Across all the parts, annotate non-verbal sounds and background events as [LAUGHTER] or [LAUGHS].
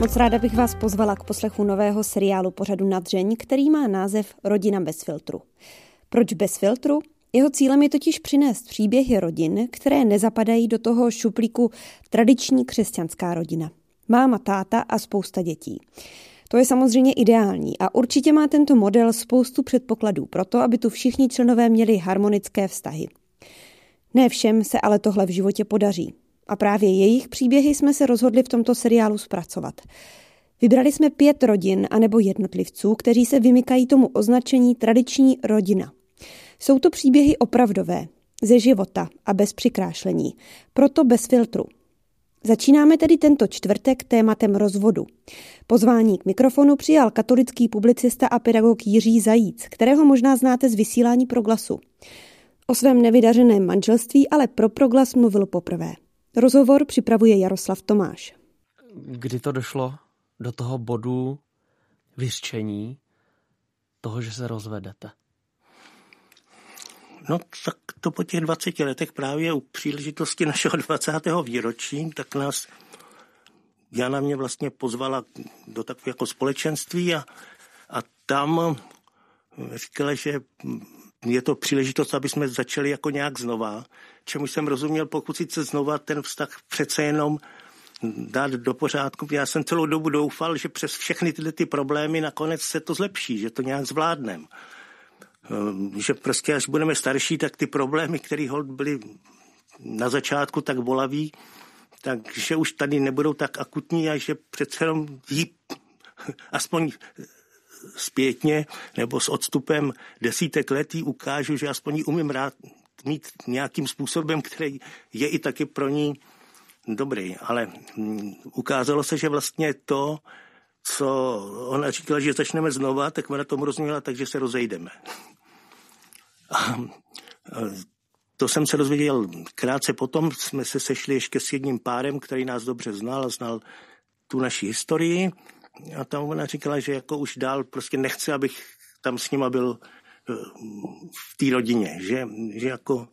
Moc ráda bych vás pozvala k poslechu nového seriálu pořadu Nadřeň, který má název Rodina bez filtru. Proč bez filtru? Jeho cílem je totiž přinést příběhy rodin, které nezapadají do toho šuplíku tradiční křesťanská rodina. Máma, táta a spousta dětí. To je samozřejmě ideální a určitě má tento model spoustu předpokladů pro to, aby tu všichni členové měli harmonické vztahy. Ne všem se ale tohle v životě podaří. A právě jejich příběhy jsme se rozhodli v tomto seriálu zpracovat. Vybrali jsme pět rodin anebo jednotlivců, kteří se vymykají tomu označení tradiční rodina. Jsou to příběhy opravdové, ze života a bez přikrášlení, proto bez filtru. Začínáme tedy tento čtvrtek tématem rozvodu. Pozvání k mikrofonu přijal katolický publicista a pedagog Jiří Zajíc, kterého možná znáte z vysílání proglasu. O svém nevydařeném manželství ale pro proglas mluvil poprvé. Rozhovor připravuje Jaroslav Tomáš. Kdy to došlo do toho bodu vyřčení toho, že se rozvedete? No tak to po těch 20 letech právě u příležitosti našeho 20. výročí, tak nás Jana mě vlastně pozvala do takového jako společenství a, a tam říkala, že je to příležitost, aby jsme začali jako nějak znova, čemu jsem rozuměl pokusit se znova ten vztah přece jenom dát do pořádku. Já jsem celou dobu doufal, že přes všechny tyhle ty problémy nakonec se to zlepší, že to nějak zvládneme. Ehm, že prostě až budeme starší, tak ty problémy, které byly na začátku tak bolaví, takže už tady nebudou tak akutní a že přece jenom jí [LAUGHS] aspoň zpětně nebo s odstupem desítek let ukážu, že aspoň ji umím rád mít nějakým způsobem, který je i taky pro ní dobrý. Ale mm, ukázalo se, že vlastně to, co ona říkala, že začneme znova, tak ona tomu rozuměla, takže se rozejdeme. A to jsem se dozvěděl krátce potom, jsme se sešli ještě s jedním párem, který nás dobře znal a znal tu naši historii. A tam ona říkala, že jako už dál prostě nechce, abych tam s nima byl eh, v té rodině, že, že jako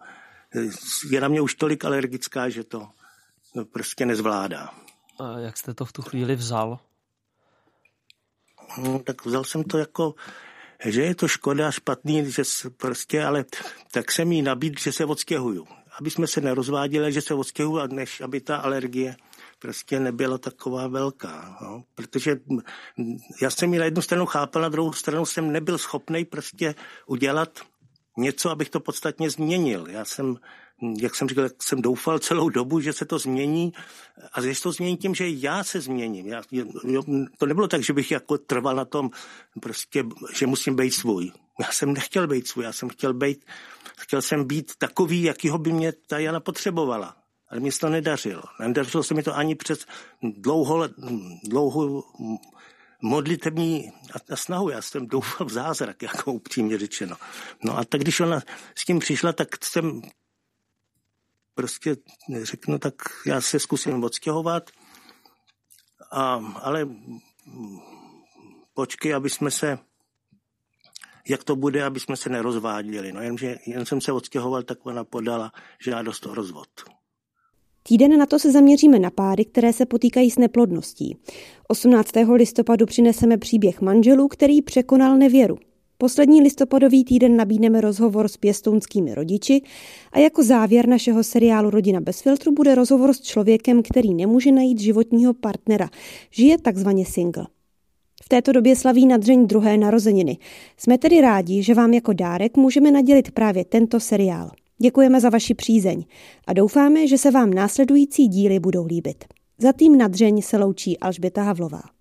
eh, je na mě už tolik alergická, že to no, prostě nezvládá. A jak jste to v tu chvíli vzal? No, tak vzal jsem to jako že je to škoda, špatný, že prostě, ale tak jsem jí nabídl, že se odstěhuju. Aby jsme se nerozváděli, že se odstěhuju, než aby ta alergie prostě nebyla taková velká. No. Protože já jsem ji na jednu stranu chápal, na druhou stranu jsem nebyl schopný prostě udělat něco, abych to podstatně změnil. Já jsem jak jsem říkal, jsem doufal celou dobu, že se to změní a že se to změní tím, že já se změním. Já, jo, to nebylo tak, že bych jako trval na tom, prostě, že musím být svůj. Já jsem nechtěl být svůj, já jsem chtěl být, chtěl jsem být takový, jakýho by mě ta Jana potřebovala. Ale mi se to nedařilo. Nedařilo se mi to ani přes dlouho, dlouhou modlitební snahu. Já jsem doufal v zázrak, jako upřímně řečeno. No a tak když ona s tím přišla, tak jsem prostě řeknu, tak já se zkusím odstěhovat, a, ale počkej, aby jsme se, jak to bude, aby jsme se nerozváděli. No jenže jen jsem se odstěhoval, tak ona podala žádost o rozvod. Týden na to se zaměříme na páry, které se potýkají s neplodností. 18. listopadu přineseme příběh manželů, který překonal nevěru. Poslední listopadový týden nabídneme rozhovor s pěstounskými rodiči a jako závěr našeho seriálu Rodina bez filtru bude rozhovor s člověkem, který nemůže najít životního partnera. Žije takzvaně single. V této době slaví nadřeň druhé narozeniny. Jsme tedy rádi, že vám jako dárek můžeme nadělit právě tento seriál. Děkujeme za vaši přízeň a doufáme, že se vám následující díly budou líbit. Za tým nadřeň se loučí Alžběta Havlová.